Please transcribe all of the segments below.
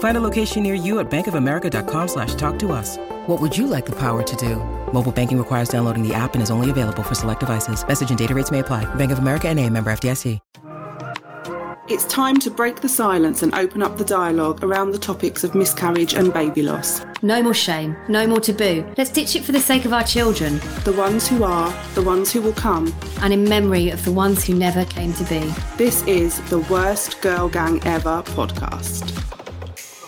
Find a location near you at bankofamerica.com slash talk to us. What would you like the power to do? Mobile banking requires downloading the app and is only available for select devices. Message and data rates may apply. Bank of America and a member FDIC. It's time to break the silence and open up the dialogue around the topics of miscarriage and baby loss. No more shame, no more taboo. Let's ditch it for the sake of our children. The ones who are, the ones who will come. And in memory of the ones who never came to be. This is the Worst Girl Gang Ever podcast.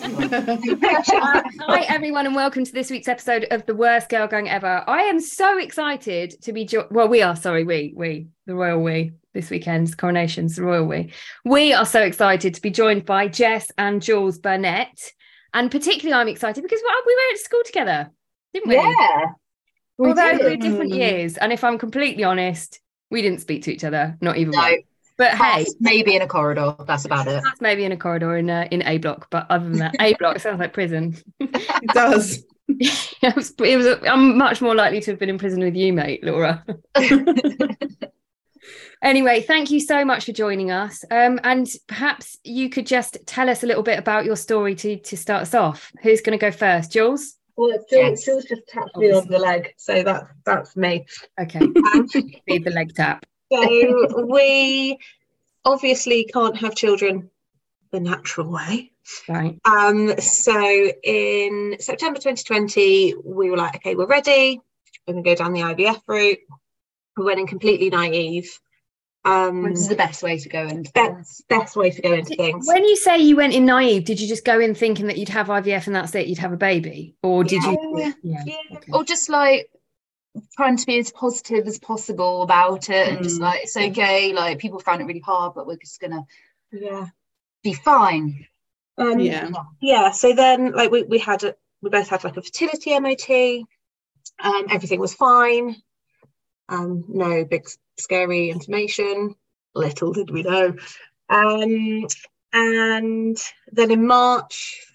Hi, everyone, and welcome to this week's episode of the Worst Girl Gang Ever. I am so excited to be jo- well. We are sorry, we we the royal we this weekend's coronations, the royal we. We are so excited to be joined by Jess and Jules Burnett, and particularly I'm excited because we went to school together, didn't we? Yeah. We Although we're different years, and if I'm completely honest, we didn't speak to each other, not even no. once. But hey, maybe in a corridor. That's about it. That's maybe in a corridor in uh, in A block. But other than that, A block sounds like prison. it does. it was. It was I'm much more likely to have been in prison with you, mate, Laura. anyway, thank you so much for joining us. Um, and perhaps you could just tell us a little bit about your story to to start us off. Who's going to go first, Jules? Well, Jules, Jules just tapped me on the leg, so that's that's me. Okay, um, need the leg tap. So we obviously can't have children the natural way. Right. Um, so in September 2020, we were like, okay, we're ready. We're going to go down the IVF route. We went in completely naive. Um, Which is the best way to go into best, best way to go into things. When you say you went in naive, did you just go in thinking that you'd have IVF and that's it, you'd have a baby? Or did yeah. you? Yeah. yeah. Okay. Or just like trying to be as positive as possible about it and just like it's okay like people found it really hard but we're just gonna yeah. be fine. Um, yeah. yeah so then like we, we had a, we both had like a fertility mot um, everything was fine. Um, no big scary information. Little did we know. Um, and then in march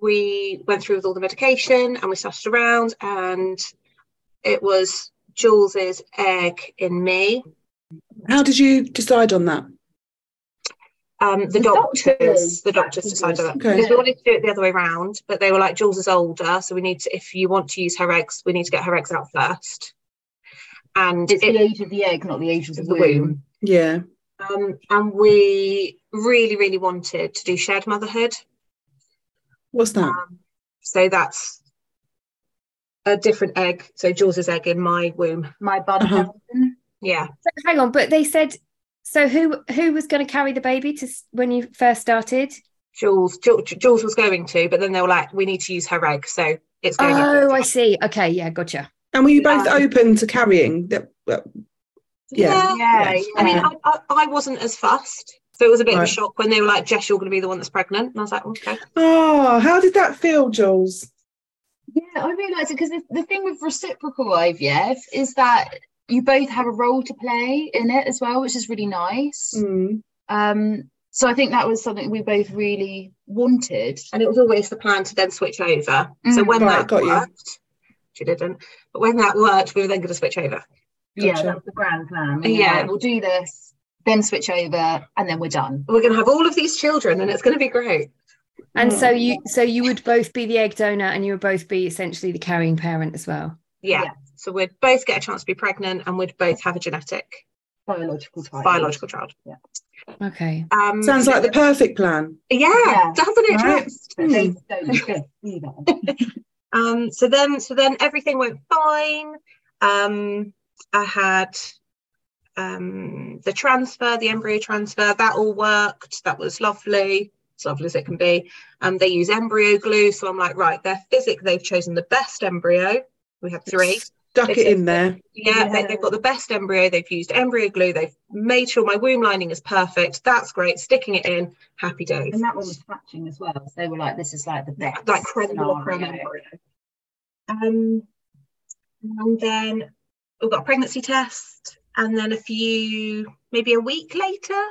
we went through with all the medication and we started around and it was Jules's egg in me. How did you decide on that? Um, the, the doctors, doctors, the doctors decided on that okay. because we wanted to do it the other way around, but they were like, Jules is older, so we need to. If you want to use her eggs, we need to get her eggs out first. And it's it, the age of the egg, not the age of the, the womb. womb. Yeah. Um, and we really, really wanted to do shared motherhood. What's that? Um, so that's a different egg. So Jules's egg in my womb. My bud. Uh-huh. Yeah. So hang on, but they said so. Who who was going to carry the baby to when you first started? Jules. Jules, Jules was going to, but then they were like, "We need to use her egg," so it's going. Oh, I see. Okay, yeah, gotcha. And were you both um, open to carrying? That. Yeah. Yeah, yeah, yeah. I mean, I, I, I, wasn't as fussed. So it was a bit right. of a shock when they were like, Jess, you're going to be the one that's pregnant. And I was like, okay. Oh, how did that feel, Jules? Yeah, I realised it because the, the thing with reciprocal IVF is that you both have a role to play in it as well, which is really nice. Mm. Um, so I think that was something we both really wanted. And it was always the plan to then switch over. Mm. So when right, that worked, you. she didn't, but when that worked, we were then going to switch over. Gotcha. Yeah, that's the grand plan. Yeah. yeah, we'll do this, then switch over, and then we're done. We're going to have all of these children, and it's going to be great. And so you so you would both be the egg donor and you would both be essentially the carrying parent as well. Yeah. yeah. So we'd both get a chance to be pregnant and we'd both have a genetic biological child. Biological child. Yeah. Okay. Um, Sounds like the perfect plan. Yeah, yeah. doesn't it right. just? Mm. um, so then so then everything went fine. Um, I had um, the transfer, the embryo transfer, that all worked. That was lovely, as lovely as it can be. Um, they use embryo glue, so I'm like, right, they're physic. They've chosen the best embryo. We had three. Stuck They've it in there. Yeah, They, they've got the best embryo. They've used embryo glue. They've made sure my womb lining is perfect. That's great. Sticking it in, happy days. And that one was hatching as well. So they were like, this is like the best. like creme de la creme scenario. embryo. Um, and then we've got a pregnancy test, and then a few, maybe a week later,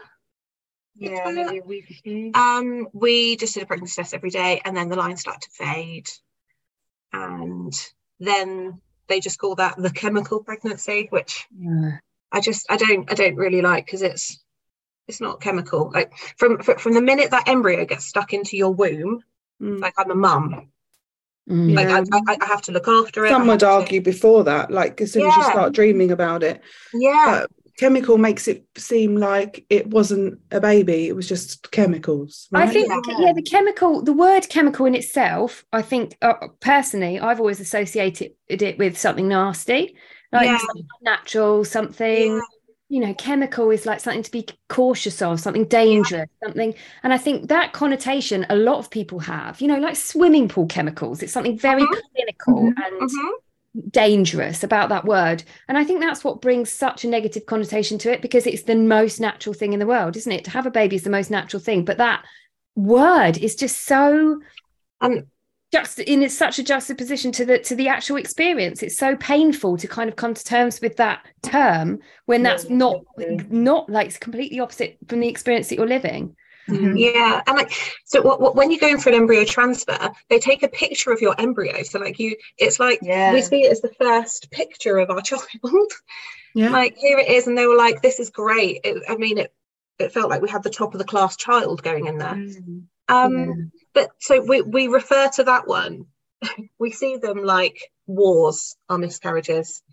Yeah, maybe a week or two. um, we just did a pregnancy test every day, and then the lines started to fade, and then they just call that the chemical pregnancy, which I just I don't I don't really like because it's it's not chemical. Like from fr- from the minute that embryo gets stuck into your womb, Mm. like I'm a mum. Mm. Like Yeah. I, I, I have to look after it. Some would to- argue before that, like as soon as you start dreaming about it. Yeah, But chemical makes it seem like it wasn't a baby, it was just chemicals. I think, Yeah. yeah, the chemical, the word chemical in itself, I think uh, personally, I've always associated it with something nasty, like Yeah. something natural, something, Yeah. you know, chemical is like something to be cautious of, something dangerous, something. And I think that connotation a lot of people have, you know, like swimming pool chemicals. It's something very Mhm. clinical Mhm. and Mhm. Dangerous about that word. And I think that's what brings such a negative connotation to it because it's the most natural thing in the world, isn't it? To have a baby is the most natural thing. But that word is just so And just in such a juxtaposition to the to the actual experience. It's so painful to kind of come to terms with that term when that's Yeah, not not like it's completely opposite from the experience that you're living. Mhm. yeah, and like so, what, what, when you go in for an embryo transfer, they take a picture of your embryo. So like you, it's like Yeah. we see it as the first picture of our child. Yeah. like here it is, and they were like, "This is great." It, I mean, it it felt like we had the top of the class child going in there. Mm. Um, Yeah. but so we we refer to that one. we see them like wars are miscarriages.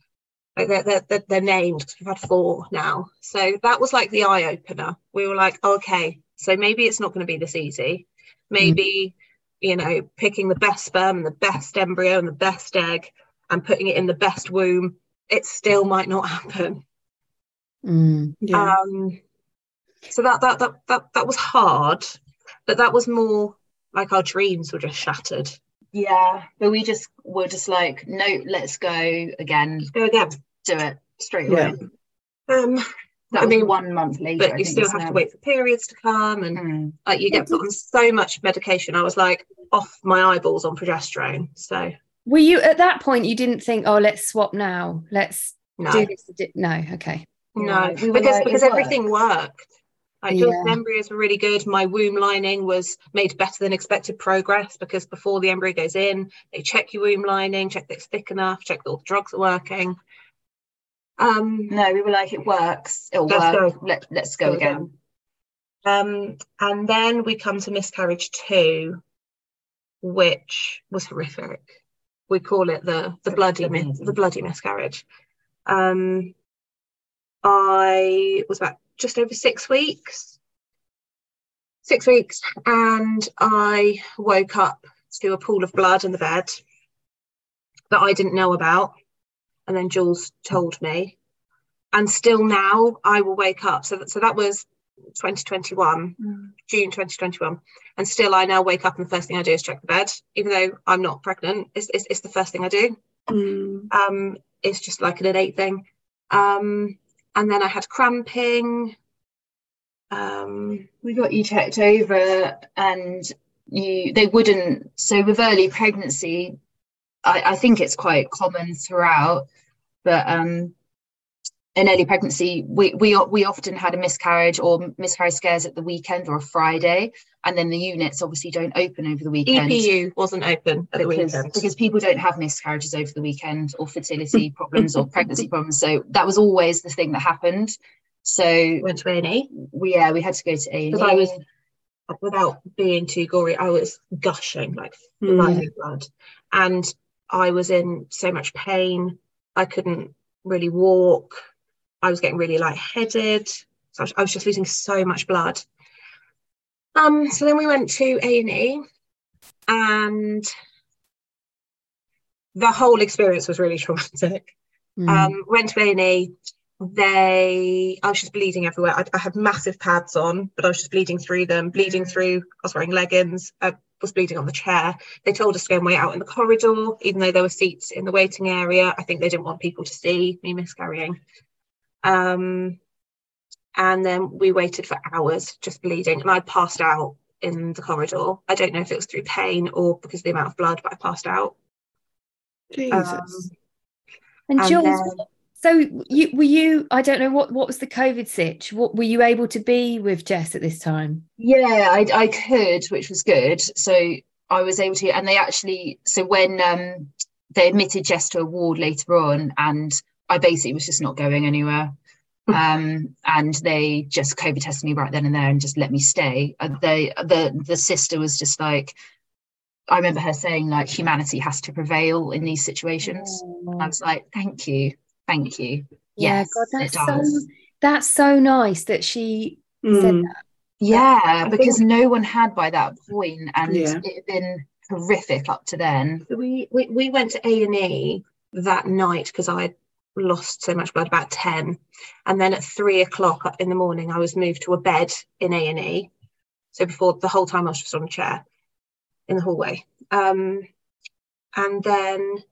Like they're, they're, they're, named 'cause we've had four now. So that was like the eye opener. We were like, okay, so maybe it's not going to be this easy. Maybe, you know, picking the best sperm and the best embryo and the best egg and putting it in the best womb, it still might not happen. Mm. yeah. Um, so that, that that that that was hard, but that was more like our dreams were just shattered. Yeah, but we just were just like, no, let's go again. Go again. Do it straight away. Yeah. away. Um, That I was mean, one month later. I but you think, still isn't have to wait for periods to come, and Mm. like you get put on so much medication. I was like off my eyeballs on progesterone. So Were you at that point you didn't think, oh, let's swap now. Let's no, do this. di- No, okay. no, we were because like, because everything worked. Like Jordan's Yeah. embryos were really good. My womb lining was made better than expected progress because before the embryo goes in, they check your womb lining, check that it's thick enough, check that all the drugs are working. Um, No, we were like, it works. It'll Let's work. Let, let's go Go again. Um, and then we come to miscarriage two, which was horrific. We call it the the bloody the bloody miscarriage. Um, I was about just over six weeks, six weeks, and I woke up to a pool of blood in the bed that I didn't know about, and then Jules told me. And still now, I will wake up. So that, so that was 2021, June 2021. And still, I now wake up and the first thing I do is check the bed, even though I'm not pregnant. It's, it's, it's the first thing I do. Mm. Um, it's just like an innate thing. Um, and then I had cramping. Um, We got you checked over and you they wouldn't so with early pregnancy, I, I think it's quite common throughout, but um in early pregnancy, we, we we often had a miscarriage or miscarriage scares at the weekend or a Friday, and then the units obviously don't open over the weekend. EPU wasn't open at the because, weekend. because people don't have miscarriages over the weekend or fertility problems or pregnancy problems. So that was always the thing that happened. So went to A&E we yeah, we had to go to A. because I was, without being too gory, I was gushing like Mm. blood, and I was in so much pain. I couldn't really walk. I was getting really lightheaded. So I was, just losing so much blood. Um, so then we went to A and E, and the whole experience was really traumatic. Mm. Um, went to A and E. they I was just bleeding everywhere. I, I had massive pads on, but I was just bleeding through them, bleeding through. I was wearing leggings. I was bleeding on the chair. They told us to go and wait out in the corridor, even though there were seats in the waiting area. I think they didn't want people to see me miscarrying. Um, and then we waited for hours just bleeding, and I passed out in the corridor. I don't know if it was through pain or because of the amount of blood, but I passed out. Jesus. Um, And And Jules, then- so you were you? I don't know what what was the COVID sitch. What were you able to be with Jess at this time? Yeah, I, I could, which was good. So I was able to, and they actually, so when um, they admitted Jess to a ward later on, and I basically was just not going anywhere. Um, and they just COVID tested me right then and there and just let me stay. Uh, they, the the sister was just like, I remember her saying like humanity has to prevail in these situations. I was like, thank you, thank you. Yeah, Yes, God, it that's so that's so nice that she said Mm. that. Yeah, I because think- no one had by that point, and Yeah. it had been horrific up to then. We, we we went to A and E that night because I had lost so much blood about ten, and then at three o'clock in the morning I was moved to a bed in A and E. So before the whole time I was just on a chair in the hallway, um, and then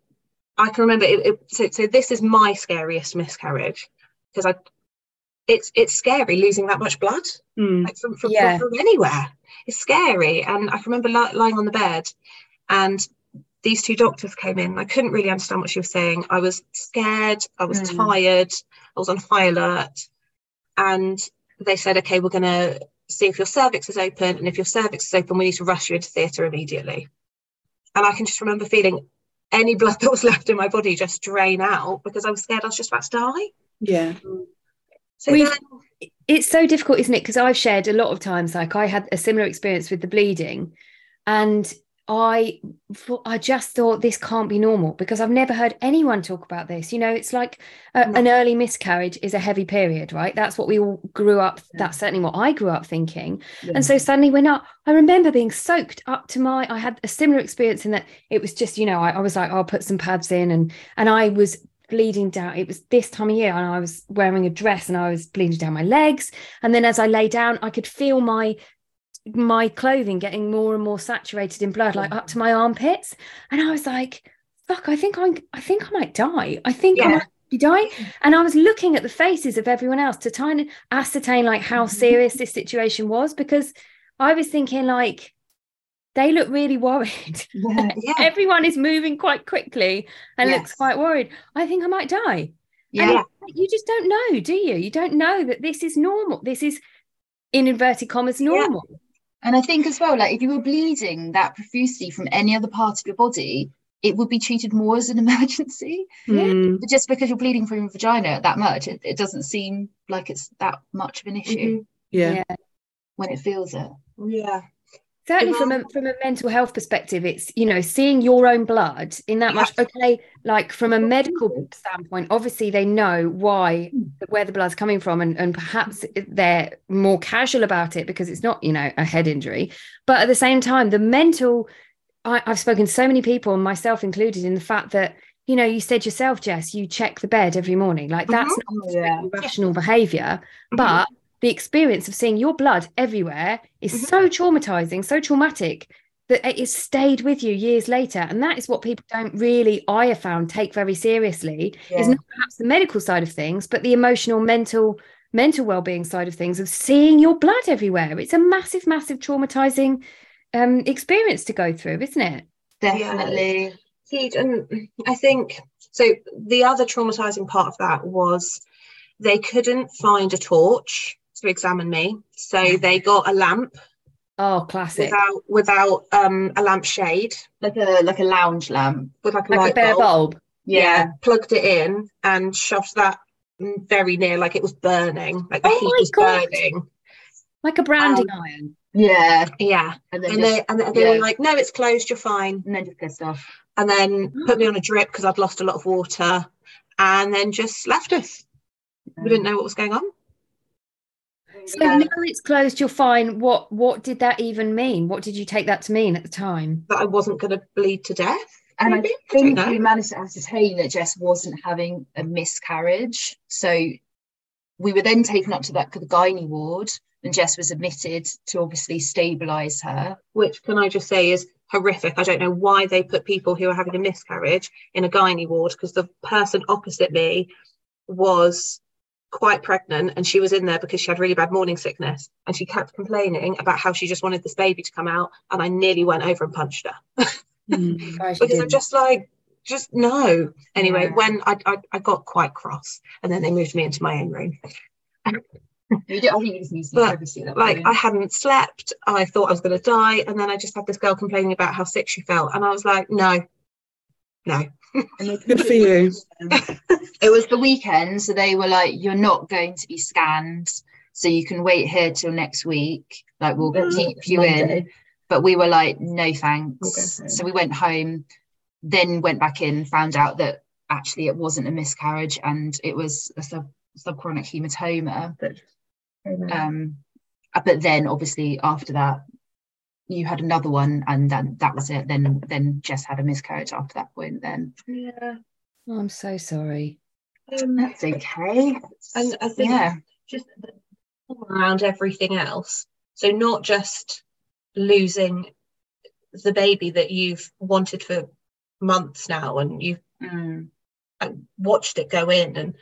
I can remember it. it so so this is my scariest miscarriage because I. It's it's scary losing that much blood Mm. like from from, Yeah. from, from anywhere. It's scary. And I can remember li- lying on the bed and these two doctors came in. I couldn't really understand what she was saying. I was scared. I was Mm. tired. I was on high alert. And they said, okay, we're going to see if your cervix is open. And if your cervix is open, we need to rush you into theatre immediately. And I can just remember feeling any blood that was left in my body just drain out because I was scared I was just about to die. Yeah. Mm. So We've- then, it's so difficult, isn't it? Because I've shared a lot of times, like I had a similar experience with the bleeding, and I, I just thought this can't be normal because I've never heard anyone talk about this. You know, it's like uh, a, No. an early miscarriage is a heavy period, right? That's what we all grew up. Yeah. That's certainly what I grew up thinking. Yeah. And so suddenly we're not, I remember being soaked up to my, I had a similar experience in that it was just, you know, I, I was like, I'll put some pads in and, and I was bleeding down. It was this time of year and I was wearing a dress and I was bleeding down my legs. And then as I lay down, I could feel my, my clothing getting more and more saturated in blood, like up to my armpits. And I was like, fuck, I think I'm, I think I might die. I think I might be dying. And I was looking at the faces of everyone else to try and ascertain like how mm-hmm. serious this situation was because I was thinking like they look really worried. Yeah. yeah. Everyone is moving quite quickly and looks quite worried. I think I might die. Yeah. And you just don't know, do you? You don't know that this is normal. This is in inverted commas normal. And I think as well, like if you were bleeding that profusely from any other part of your body, it would be treated more as an emergency. Mm. But just because you're bleeding from your vagina that much, it, it doesn't seem like it's that much of an issue Yeah. Yeah. when it feels it. Yeah. Certainly from a from a mental health perspective, it's you know, seeing your own blood in that much okay, like from a medical standpoint, obviously they know why where the blood's coming from and, and perhaps they're more casual about it because it's not, you know, a head injury. But at the same time, the mental I, I've spoken to so many people, myself included, in the fact that you know, you said yourself, Jess, you check the bed every morning. Like that's Mhm. not Yeah. rational behavior, Mhm. but the experience of seeing your blood everywhere is Mhm. so traumatizing, so traumatic that it has stayed with you years later. And that is what people don't really, I have found, take very seriously. Is not perhaps the medical side of things, but the emotional, mental, mental well-being side of things of seeing your blood everywhere. It's a massive, massive traumatizing um, experience to go through, isn't it? Definitely. huge and i think so the other traumatizing part of that was they couldn't find a torch to examine me so they got a lamp Oh, classic. without without um a lampshade Like a like a lounge lamp. with like a Like a bare bulb. bulb. Yeah. plugged it in and shoved that very near like it was burning like the Oh heat my was God. burning Like a branding iron. Yeah. yeah And then and just, they and they, they yeah. were like no it's closed you're fine and then just pissed off. and then put me on a drip because I'd lost a lot of water and then just left us we didn't know what was going on So Yeah. now it's closed, you're fine. What what did that even mean? What did you take that to mean at the time? that I wasn't going to bleed to death. And maybe? I I don't think know. we managed to ascertain that Jess wasn't having a miscarriage. So we were then taken up to that the gynae ward, and Jess was admitted to obviously stabilise her. Which can I just say is horrific. I don't know why they put people who are having a miscarriage in a gynae ward because the person opposite me was quite pregnant and she was in there because she had really bad morning sickness and she kept complaining about how she just wanted this baby to come out and I nearly went over and punched her Mm. because I'm just like just no anyway Yeah. when I, I I got quite cross and then they moved me into my own room You do, I think you just need some But, that like. I hadn't slept I thought I was going to die and then I just had this girl complaining about how sick she felt and I was like no no Good for you. it was the weekend, so they were like, "You're not going to be scanned, so you can wait here till next week. Like we'll Mm. keep you in." But we were like, "No We'll thanks." So we went home, then went back in, found out that actually it wasn't a miscarriage and it was a sub subchorionic hematoma. Um, uh, but then obviously after that, you had another one, and then that was it. Then then Jess had a miscarriage after that point. Then yeah Oh, I'm so sorry. um, that's okay. and I think Yeah. just around everything else. So not just losing the baby that you've wanted for months now and you've Mm. watched it go in and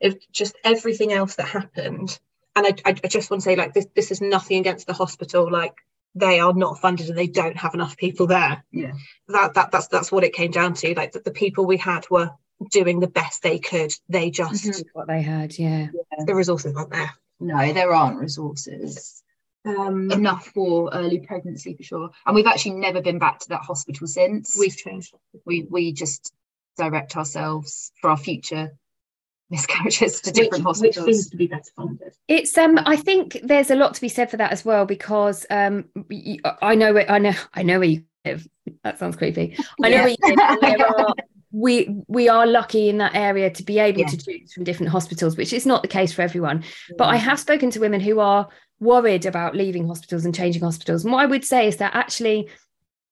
it just everything else that happened. And I, I, I just want to say like this this is nothing against the hospital. Like they are not funded and they don't have enough people there. Yeah. That that that's that's what it came down to. Like the, the people we had were doing the best they could. They just With What they had, yeah. the resources weren't there. No, there aren't resources Um, enough for early pregnancy for sure. And we've actually never been back to that hospital since. we've changed. we we just direct ourselves for our future miscarriages to different which, which hospitals. seems to be better funded. It's um I think there's a lot to be said for that as well because um I know where I know I know where you live. That sounds creepy. I know Yeah. where you live. and are- we we are lucky in that area to be able Yeah. to choose from different hospitals, which is not the case for everyone. But I have spoken to women who are worried about leaving hospitals and changing hospitals. And what I would say is that actually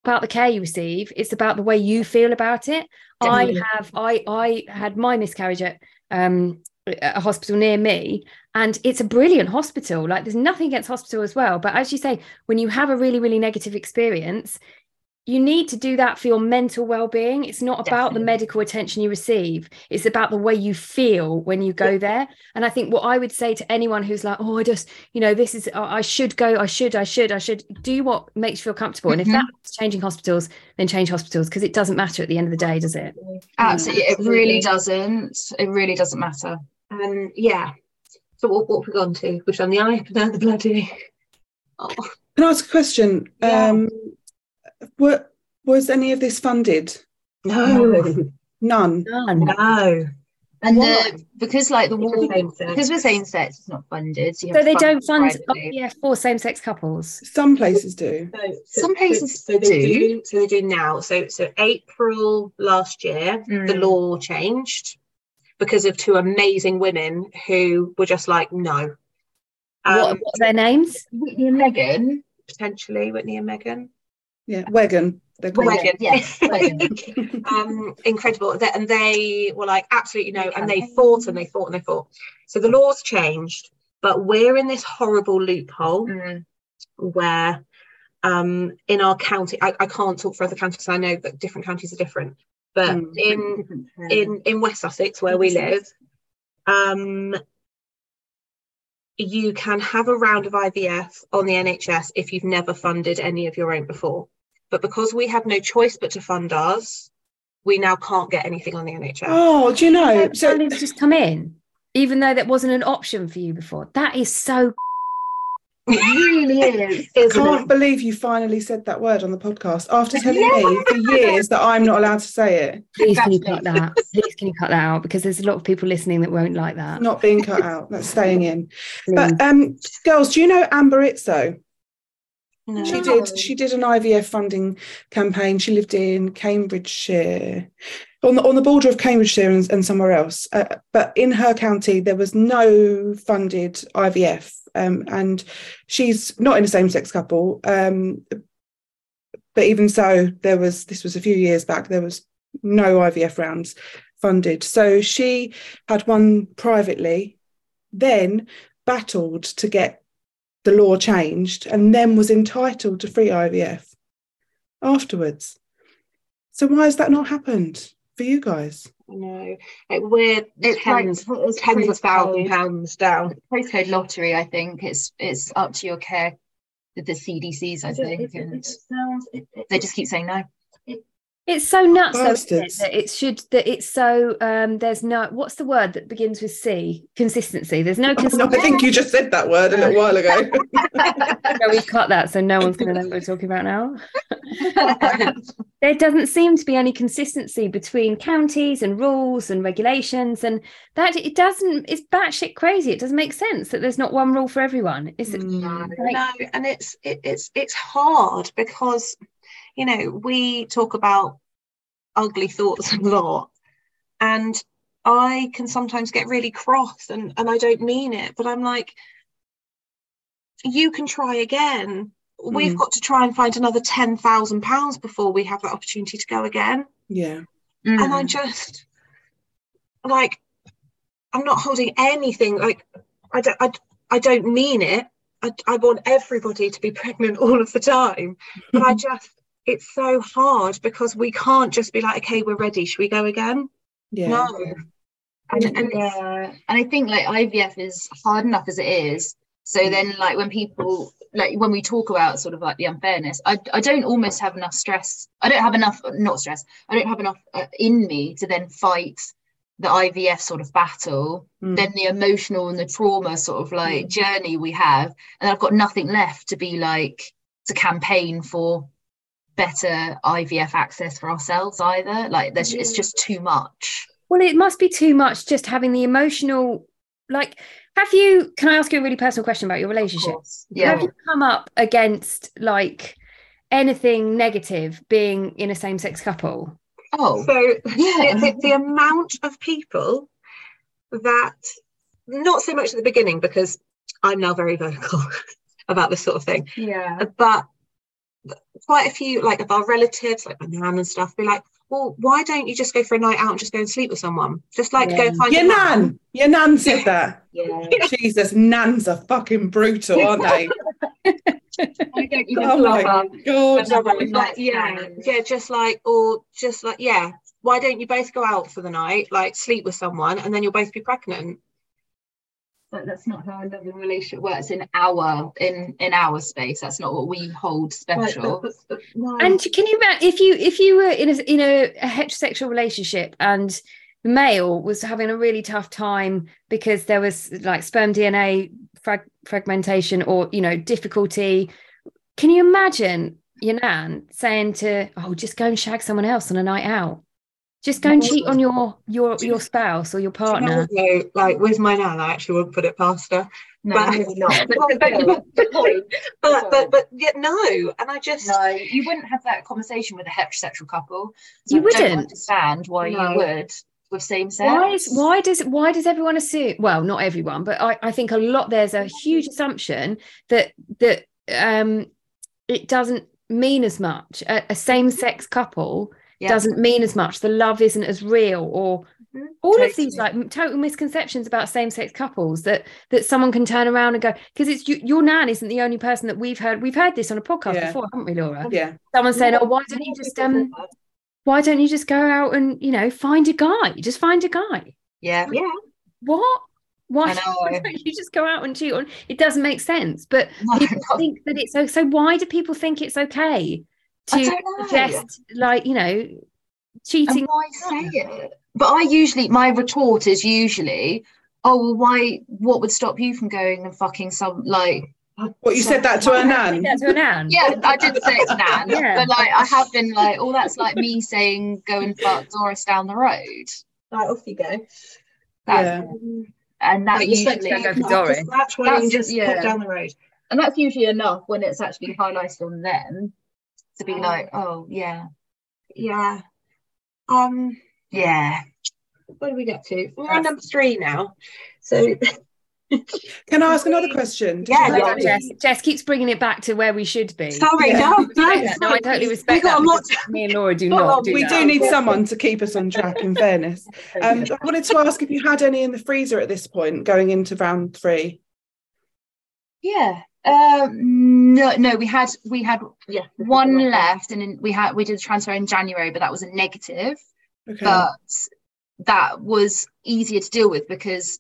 about the care you receive, it's about the way you feel about it. Definitely. I have I I had my miscarriage at um a hospital near me and it's a brilliant hospital. Like there's nothing against hospital as well but as you say when you have a really really negative experience you need to do that for your mental well-being it's not about the medical attention you receive it's about the way you feel when you go there and i think what i would say to anyone who's like oh i just you know this is i should go i should i should i should do what makes you feel comfortable and if Mhm. that's changing hospitals then change hospitals because it doesn't matter at the end of the day does it Absolutely, it really doesn't. It really doesn't matter. Um, yeah. So what, what have we gone to? We've done the eye, but now the bloody. Oh, Can I ask a question? Yeah. Um, were, was any of this funded? no, None. None. no. And the, because like the It's wall, the same sex. because we're same sex, it's not funded. So, you so have to they don't fund privately. IVF for same-sex couples Some places do. So, so- Some places so, so they do. do. So they do now. So so April last year, the Mm. law changed because of two amazing women who were just like no. Um, what, what's their names Whitney and Megan. potentially Whitney and Megan. Yeah, Wegan. They're called. Yes. Megan. um, incredible. Th- And they were like, absolutely no. And they fought and they fought and they fought. So the laws changed, but we're in this horrible loophole Mm. where um, in our county, I, I can't talk for other counties. I know that different counties are different, but Mm. in Different in in West Sussex where we live, um, you can have a round of IVF on the NHS if you've never funded any of your own before. But because we have no choice but to fund ours, we now can't get anything on the NHS. Oh, do you know? so So families just come in even though that wasn't an option for you before that is so It really is. Isn't can't it? believe you finally said that word on the podcast after telling me for years that I'm not allowed to say it. please can you cut that please can you cut that out because there's a lot of people listening that won't like that Not being cut out. That's staying in. Please. But um, girls, do you know Amber Izzo? No. She did. She did an IVF funding campaign. She lived in Cambridgeshire, on the on the border of Cambridgeshire and, and somewhere else. Uh, but in her county, there was no funded IVF, um, and she's not in a same-sex couple. Um, but even so, there was. This was a few years back. There was no IVF rounds funded. So she had one privately then battled to get the law changed, and then was entitled to free IVF afterwards. So why has that not happened for you guys? I know. Like we're It's tens, like it's tens of thousand postcode- pounds down. postcode lottery. I think it's it's up to your care with the CCGs. I think, and sounds. It, it, they just keep saying no. It's so nuts though, isn't it, that it should that it's so um there's no what's the word that begins with C? Consistency. There's no Oh, no, consistency. I think you just said that word a little while ago. No, we cut that so no one's gonna know what we're talking about now. there doesn't seem to be any consistency between counties and rules and regulations and that it doesn't it's batshit crazy. It doesn't make sense that there's not one rule for everyone. Is it Mm. like, no, and it's it, it's it's hard because you know we talk about ugly thoughts a lot, and I can sometimes get really cross, and and I don't mean it, but I'm like, you can try again. We've Mm. got to try and find another ten thousand pounds before we have that opportunity to go again. yeah. and Mm. I just like I'm not holding anything like I don't I, I don't mean it. I, I want everybody to be pregnant all of the time, but I just it's so hard because we can't just be like, okay, we're ready. Should we go again? Yeah. No. and, And- and yeah, and I think like IVF is hard enough as it is. So then, like when people like when we talk about sort of like the unfairness, I I don't almost have enough stress. I don't have enough, not stress. I don't have enough uh, in me to then fight the IVF sort of battle. Mm. Then the emotional and the trauma sort of like journey we have, and I've got nothing left to be like to campaign for better IVF access for ourselves either. Like there's it's just too much. Well, it must be too much just having the emotional. Like, have you? Can I ask you a really personal question about your relationship? Yeah. Have you come up against like anything negative being in a same-sex couple? Oh, So Yeah. the, the, the amount of people that not so much at the beginning because I'm now very vocal about this sort of thing, yeah. but quite a few like of our relatives, like my nan and stuff, be like, well, why don't you just go for a night out and just go and sleep with someone? Just like go Yeah. and find Your a man. nan, your nan said that. Yeah. Jesus, nans are fucking brutal, aren't they? I don't even Oh my love God. Like, yeah, yeah, just like, or just like, yeah, why don't you both go out for the night, like sleep with someone, and then you'll both be pregnant? But that's not how a loving relationship works in our in in our space. That's not what we hold special. And can you imagine if you if you were in a in a, a heterosexual relationship and the male was having a really tough time because there was like sperm DNA frag- fragmentation or you know difficulty? Can you imagine your nan saying to oh just go and shag someone else on a night out? Just go and cheat on your your your spouse or your Do you know partner. what, like with my nan, I actually wouldn't put it past her. no, but- not. but, but, but, yeah, no, and I just no, you wouldn't have that conversation with a heterosexual couple. So You I don't wouldn't? understand why No. you would with same sex. Why is why does why does everyone assume? Well, not everyone, but I, I think a lot. There's a huge assumption that that um it doesn't mean as much. A, a same-sex couple Yeah. doesn't mean as much. The love isn't as real, or Mhm. all of these like total misconceptions about same-sex couples that that someone can turn around and go because it's you, your nan isn't the only person that we've heard. We've heard this on a podcast Yeah. before, haven't we, Laura? Yeah. Someone saying, "Oh, why don't you just um." Why don't you just go out and you know find a guy? Just find a guy Yeah. yeah, what? Why, why don't you just go out and cheat on? It doesn't make sense. But No, people not- think that it's so. So why do people think it's okay to don't know. suggest, like you know, cheating? And why say it? But I usually, my retort is usually, oh, well, why, what would stop you from going and fucking some, like, What you said that to her nan? That's to a nan. yeah, I didn't say it to Nan, Yeah. but like, I have been like, oh, that's like me saying, go and fuck Doris down the road. right, off you go. That, Yeah. And that Like you usually, Don't go for that's Dory. That's why you just yeah. put down the road. and that's usually enough when it's actually highlighted on them to be Oh. like, oh, yeah, Yeah. Um, yeah. what do we get to? We're on number three now. So Can I ask another question? Did Yeah, you yeah, Jess, Jess keeps bringing it back to where we should be. Sorry, Yeah. no, no, Yeah, no, I totally respect We got that. lot Me and Laura do got not do we that. do need someone to keep us on track, in fairness. Um, I wanted to ask if you had any in the freezer at this point going into round three. Yeah. Um, no, no, we had we had Yeah. one left, and then we had we did a transfer in January, but that was a negative. Okay. But that was easier to deal with because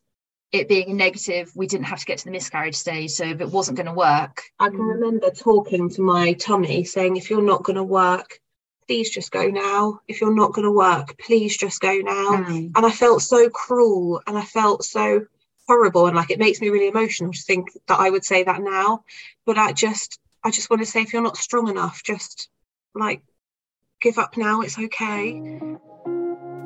it being a negative, we didn't have to get to the miscarriage stage. So if it wasn't going to work, I can remember talking to my tummy saying, if you're not going to work, please just go now. If you're not going to work, please just go now. Mm. And I felt so cruel and I felt so horrible. And like it makes me really emotional to think that I would say that now. But I just, I just want to say, if you're not strong enough, just like give up now. It's okay.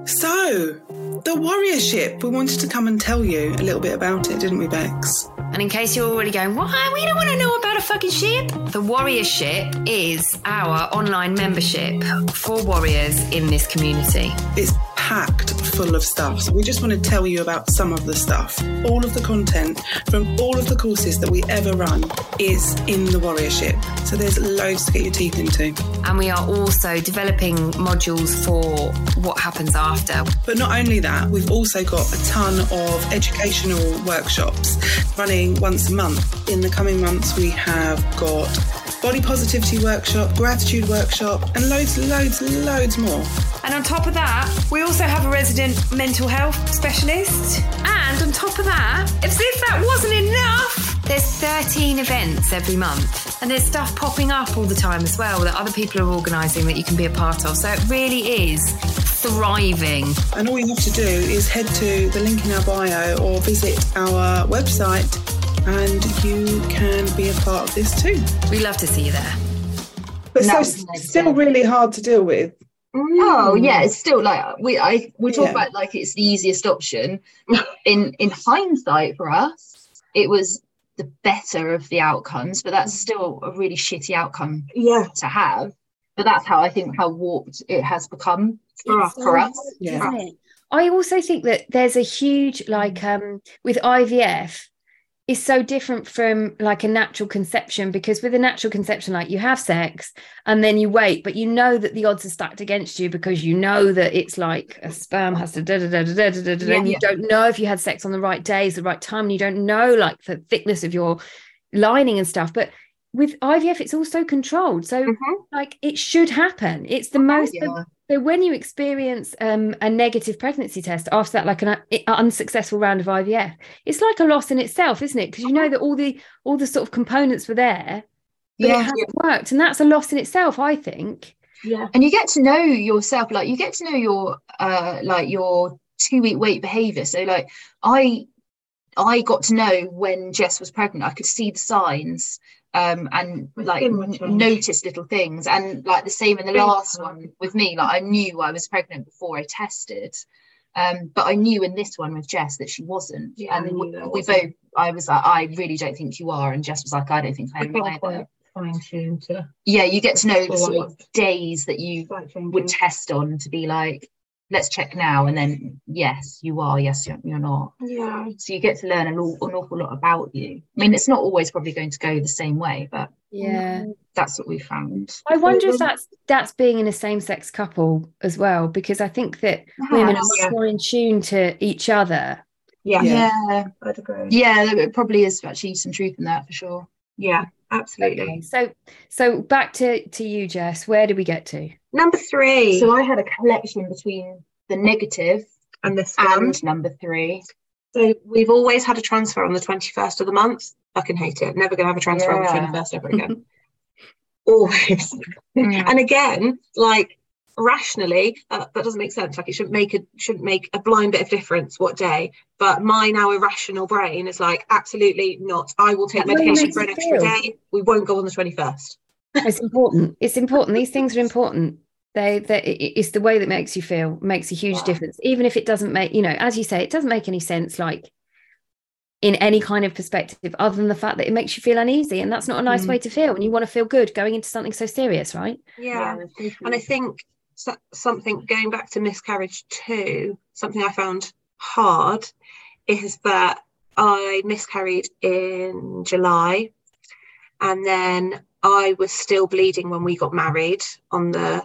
So, the Warriorship, we wanted to come and tell you a little bit about it, didn't we, Bex? And in case you're already going, why? We don't want to know about a fucking ship. The Warriorship is our online membership for warriors in this community. It's packed full of stuff. So we just want to tell you about some of the stuff. All of the content from all of the courses that we ever run is in the Warriorship. So there's loads to get your teeth into. And we are also developing modules for what happens after. But not only that, we've also got a ton of educational workshops running once a month. In the coming months, we have got body positivity workshop, gratitude workshop, and loads, loads, loads more. And on top of that, we also have a resident mental health specialist. And on top of that, as if that wasn't enough, there's 13 events every month. And there's stuff popping up all the time as well that other people are organising that you can be a part of. So it really is thriving. And all you have to do is head to the link in our bio or visit our website, and you can be a part of this too. We love to see you there. But No, so, it still sense. really hard to deal with. Oh yeah, it's still like we I we talk Yeah. about like it's the easiest option. in in hindsight for us, it was the better of the outcomes, but that's still a really shitty outcome Yeah. to have. But that's how I think how warped it has become For us. for us. Yeah. I also think that there's a huge like um with IVF is so different from like a natural conception because with a natural conception like you have sex and then you wait but you know that the odds are stacked against you because you know that it's like a sperm has to da da da da da da da, Yeah, and you yeah. don't know if you had sex on the right days the right time and you don't know like the thickness of your lining and stuff but with IVF it's also controlled so Mhm. like it should happen it's the most Yeah. So when you experience um, a negative pregnancy test after that, like an uh, unsuccessful round of IVF, it's like a loss in itself, isn't it? Because you know that all the all the sort of components were there, but Yeah. it hasn't worked, and that's a loss in itself, I think. Yeah. and you get to know yourself like you get to know your uh like your two week wait behavior so like i i got to know when jess was pregnant i could see the signs um and like skin would n- change. notice little things. And like the same in the last one with me. Like i knew i was pregnant before i tested um but i knew in this one with jess that she wasn't. Yeah, and we, we both i was like i really don't think you are. And jess was like i don't think i am either. fine tuned to yeah you get to know the sort of days that you would test on to be like, let's check now, and then yes, you are, yes, you're, you're not. Yeah. So you get to learn an, an awful lot about you. I mean, it's not always probably going to go the same way, but Yeah, that's what we found. I wonder if that's that's being in a same sex couple as well, because I think that women are Perhaps. much more in tune to each other. Yeah. Yeah. Yeah, I'd agree. yeah, there probably is actually some truth in that for sure. Yeah. Absolutely. Okay, so so back to to you, Jess. Where did we get to? Number three. So I had a collection between the negative and this one. and number three. So we've always had a transfer on the 21st of the month. Fucking hate it. Never gonna have a transfer Yeah. on the 21st ever again. always. and again, like rationally, uh, that doesn't make sense. Like it shouldn't make a shouldn't make a blind bit of difference what day. But my now irrational brain is like, absolutely not. I will take That's medication for an extra feel. day. We won't go on the 21st. It's important. It's important. These things are important. They, they, it- it's the way that makes you feel. Makes a huge Yeah. difference. Even if it doesn't make, you know, as you say, it doesn't make any sense. Like in any kind of perspective, other than the fact that it makes you feel uneasy, and that's not a nice Mm. way to feel. And you want to feel good going into something so serious, right? Yeah. And I think so- something going back to miscarriage too, something I found hard is that I miscarried in July, and then I was still bleeding when we got married on the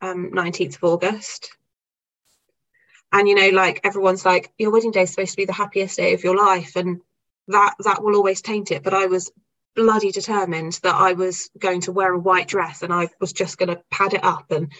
um, 19th of August. And you know, like everyone's like, your wedding day is supposed to be the happiest day of your life, and that that will always taint it. But I was bloody determined that I was going to wear a white dress and I was just going to pad it up and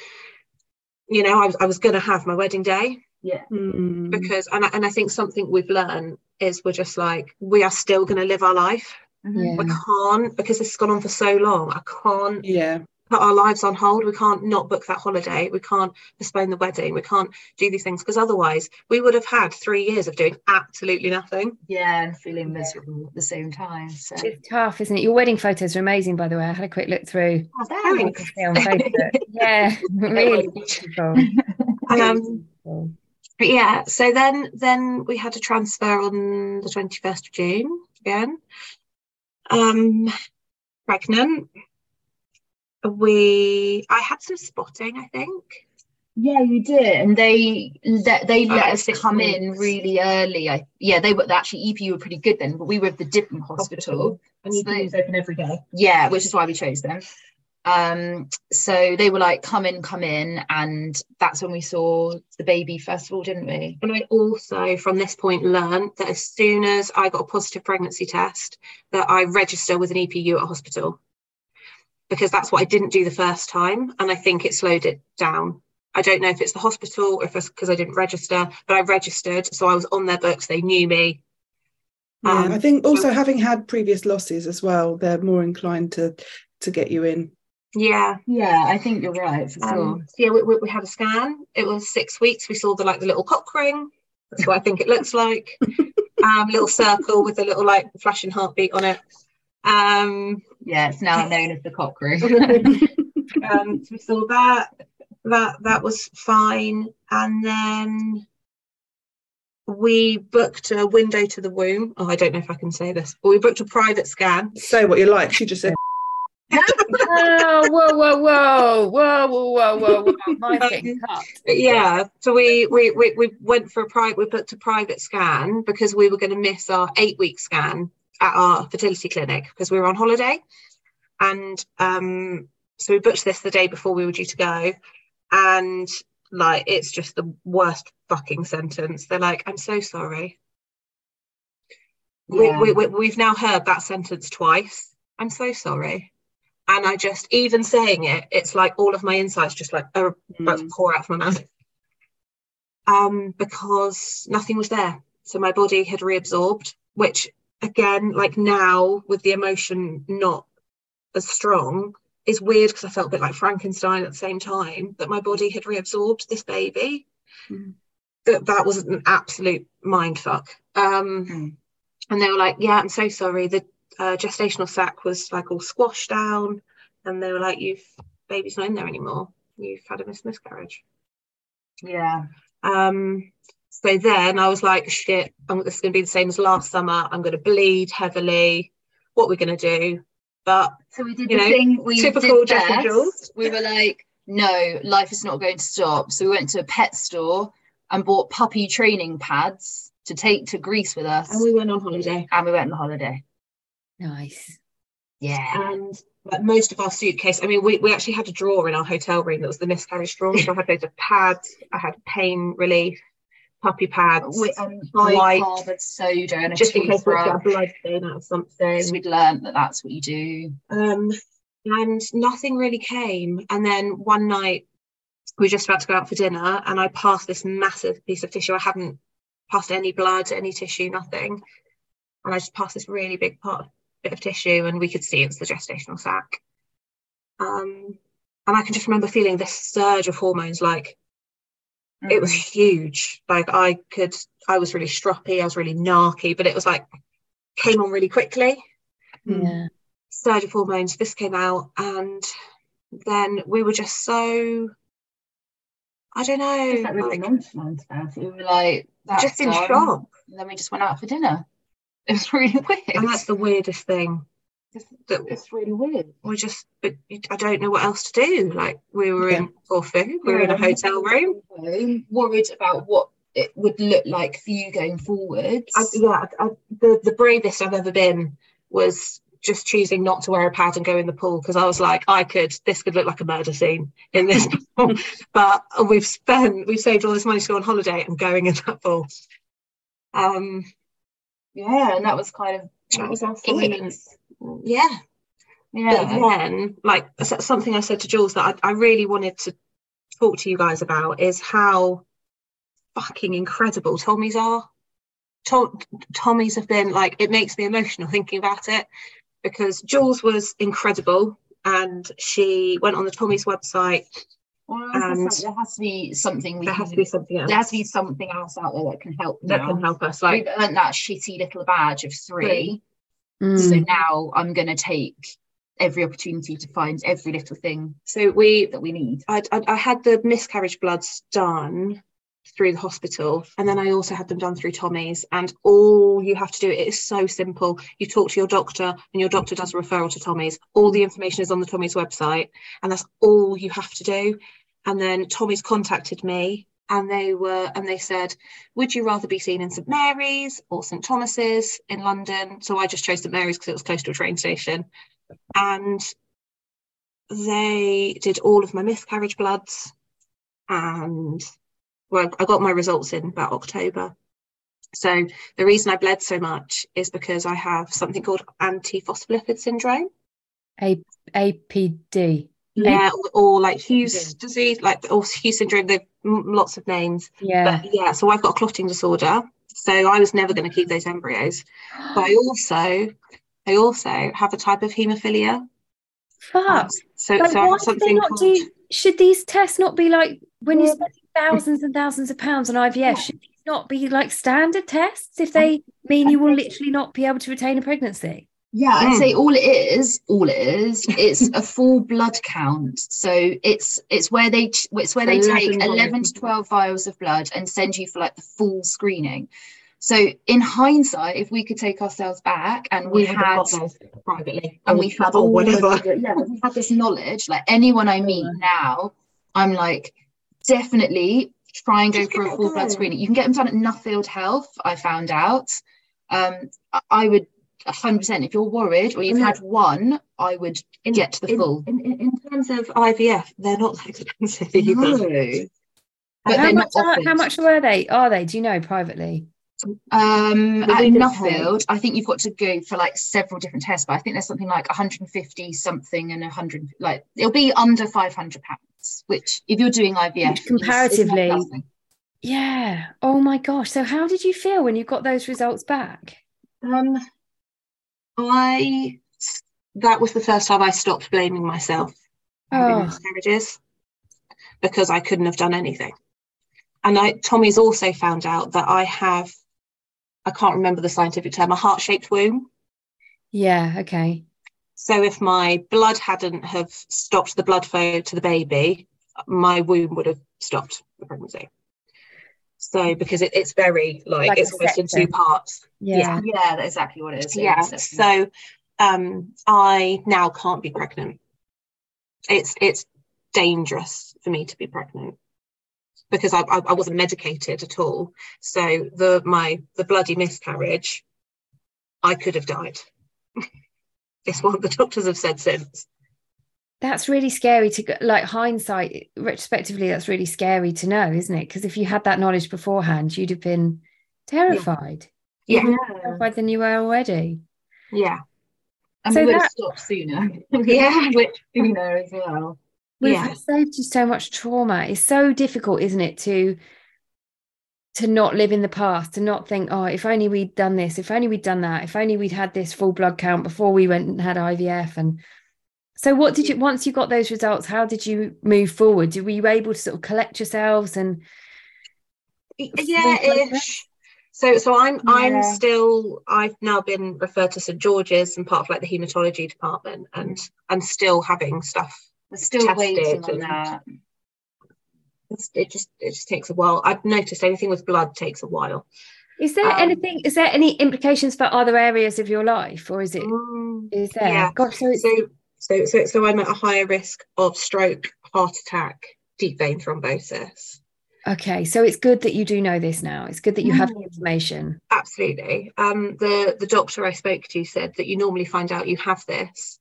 you know I was, I was going to have my wedding day Yeah. Mm. because and I, and I think something we've learned is we're just like we are still going to live our life Yeah. we can't because this has gone on for so long I can't yeah put our lives on hold we can't not book that holiday we can't postpone the wedding we can't do these things because otherwise we would have had three years of doing absolutely nothing Yeah, and feeling miserable at the same time. So It's tough, isn't it? Your wedding photos are amazing, by the way. I had a quick look through. Oh, I can see on Facebook. yeah, really beautiful. um Beautiful. But yeah, so then then we had a transfer on the 21st of June again. Um pregnant. We I had some spotting, I think. yeah, you did, and they let they let About us come in really early. I yeah, they were actually EP were pretty good then, but we were at the Dipham Hospital. And you So- open every day. Yeah, which is why we chose them. Um, so they were like, come in, come in, and that's when we saw the baby first of all, didn't we? And I also from this point learned that as soon as I got a positive pregnancy test, that I register with an EPU at a hospital. Because that's what I didn't do the first time. And I think it slowed it down. I don't know if it's the hospital or if it's because I didn't register, but I registered. So I was on their books, they knew me. yeah Um, i think also having had previous losses as well they're more inclined to to get you in Yeah. Yeah, I think you're right for Um, so yeah, we, we, we had a scan. It was six weeks. We saw the like the little cock ring. That's what I think it looks like. um, little circle with a little like flashing heartbeat on it. Um, Yeah, it's now known as the cock ring. um, so we saw that. That that was fine, and then we booked a window to the womb. Oh, I don't know if I can say this, but we booked a private scan. say what you like she just said Oh, whoa, whoa, whoa, whoa, whoa, whoa, whoa, whoa. Mine's getting cut. Yeah, so we we we, we went for a private. We booked a private scan because we were going to miss our eight week scan at our fertility clinic because we were on holiday, and um, so we booked this the day before we were due to go, and like it's just the worst fucking sentence. They're like, "I'm so sorry." Yeah. We, we, we, we've now heard that sentence twice. I'm so sorry. And I just, even saying it, it's like all of my insights just like are about to Mm. pour out of my mouth. Um, because nothing was there. So my body had reabsorbed, which again, like now with the emotion not as strong, is weird because I felt a bit like Frankenstein at the same time that my body had reabsorbed this baby. Mm. That that was an absolute mind fuck. Um, Mm. and they were like, "Yeah, I'm so sorry. The uh, gestational sac was like all squashed down," and they were like, "You've baby's not in there anymore. You've had a mis- miscarriage." yeah. Um, so then I was like, "Shit, I'm, this is going to be the same as last summer. I'm going to bleed heavily. What are we going to do?" But So we did You the know, thing we typical did Jack best. Jules. We were like, no, life is not going to stop. So we went to a pet store and bought puppy training pads to take to Greece with us. and we went on holiday, and we went on holiday. Nice. Yeah. and like most of our suitcase. I mean, we, we actually had a drawer in our hotel room that was the miscarriage drawer. So I had loads of pads. I had pain relief, puppy pads. We, um, White. bicarb soda and a just in case we get a blood stain out of something. We'd learned that that's what you do. Um, and nothing really came. And then one night, we were just about to go out for dinner, and I passed this massive piece of tissue. I hadn't passed any blood, any tissue, nothing. And I just passed this really big part, bit of tissue, and we could see it's the gestational sac. Um, and I can just remember feeling this surge of hormones, like it mm. was huge. Like I could, I was really stroppy, I was really narky, but it was like came on really quickly mm. Yeah. surge of hormones. This came out, and then we were just so. I don't know, Just like really like, nonchalant about it. We were like, just in done. shock. And then we just went out for dinner. It was really weird. And that's the weirdest thing. That it's really weird. we just, but I don't know what else to do. Like we were in for food, we were in a hotel room. worried about what it would look like for you going forwards. I, yeah, I, the the bravest I've ever been was just choosing not to wear a pad and go in the pool because I was like, I could, this could look like a murder scene in this pool. but we've spent, we've saved all this money to go on holiday and going in that pool. Um, yeah, and that was kind of that was our it. Yeah. Yeah. But then, like something I said to Jules that I, I really wanted to talk to you guys about is how fucking incredible Tommy's are. Tom, Tommy's have been like, it makes me emotional thinking about it because Jules was incredible and she went on the Tommy's website. Well, And- there has to be something we There can, has to be something else there has to be something else out there that can help that now. can help us. Like We've earned that shitty little badge of three. Mm. So now I'm gonna take every opportunity to find every little thing so we that we need. I, I, I had the miscarriage bloods done through the hospital and then I also had them done through Tommy's and all you have to do it is so simple you talk to your doctor and your doctor does a referral to Tommy's all the information is on the Tommy's website and that's all you have to do and then Tommy's contacted me and they were and they said would you rather be seen in St Mary's or St Thomas's in London? So I just chose St Mary's because it was close to a train station. And they did all of my miscarriage bloods. And well i got my results in about october. So the reason i bled so much is because i have something called antiphospholipid syndrome. A- APD. yeah or, or like hughes disease like or hughes syndrome m- lots of names Yeah. but yeah so i've got a clotting disorder so i was never going to keep those embryos but i also i also have a type of haemophilia Fuck. Um, so, Like, so why have do they something not called do? Should these tests not be like when you're Yeah. spending thousands and thousands of pounds on IVF? Yeah. Should these not be like standard tests if they mean you will literally not be able to retain a pregnancy? Yeah, I'd Mm. say all it is, all it is, it's a full blood count. So it's it's where they it's where they 11 take eleven to twelve vials of blood and send you for like the full screening. So in hindsight, if we could take ourselves back and we have had privately and we had all whatever. the- yeah, we had this knowledge, like anyone I meet now, I'm like definitely try and go Just for a full blood screening. You can get them done at Nuffield Health. I found out. Um, I would 100%. If you're worried or you've And had one, I would In- get to the in, full. In, in, terms of IVF, they're not that expensive either. No. But how much? Are, how much were they? Are they? Do you know privately? Um, at Nuffield, I think you've got to go for like several different tests, but I think there's something like 150 something and 100, like it'll be under 500 pounds, which if you're doing IVF, is- is Comparatively. Yeah. Oh my gosh. So how did you feel when you got those results back? Um, I that was the first time I stopped blaming myself Oh. miscarriages because I couldn't have done anything. And I Tommy's also found out that I have I can't remember the scientific term, a heart-shaped womb. Yeah. Okay. So if my blood hadn't have stopped the blood flow to the baby, my womb would have stopped the pregnancy. So because it, it's very like, Like it's a almost in two parts. Yeah. Yeah, that's exactly what it is. Yeah. it's- So um I now can't be pregnant. It's it's dangerous for me to be pregnant because I, I, I wasn't medicated at all. So the my the bloody miscarriage, I could have died. it's what the doctors have said since. That's really scary to like hindsight, retrospectively, that's really scary to know, isn't it? Because if you had that knowledge beforehand, you'd have been terrified. Yeah. More terrified than you were already. Yeah. and So we would have that- stopped sooner. Yeah. which sooner as well. We've Yeah. saved you so much trauma. It's so difficult, isn't it, to to not live in the past, to not think, oh, if only we'd done this, if only we'd done that, if only we'd had this full blood count before we went and had IVF. And so what did you once you got those results, how did you move forward? Were you able to sort of collect yourselves and yeah ish so so i'm Yeah. i'm still i've now been referred to st george's and part of like the hematology department and i'm still having stuff We're still Tested waiting on that. it just it just takes a while i've noticed anything with blood takes a while is there Um, anything is there any implications for other areas of your life or is it Mm, is there yeah. gosh so it's so so so so i'm at a higher risk of stroke heart attack deep vein thrombosis Okay, so it's good that you do know this now. It's good that you have the Mm. information. Absolutely. Um, the the doctor I spoke to said that you normally find out you have this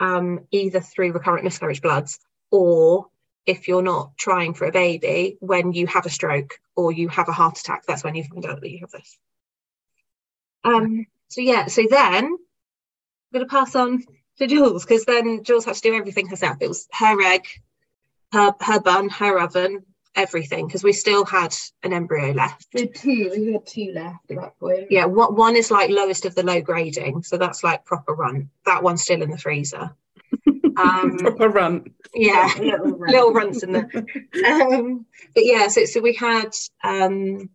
um, either through recurrent miscarriage bloods or if you're not trying for a baby when you have a stroke or you have a heart attack. That's when you find out that you have this. Um, so yeah. So then I'm going to pass on to Jules because then Jules had to do everything herself. It was her egg, her her bun, her oven, everything because we still had an embryo left. We had two. We had two left at that point. Yeah, what one is like lowest of the low grading, so that's like proper run. That one's still in the freezer. Um, Proper run. yeah, Little run. little runs in there. Um, but yeah, so so we had um,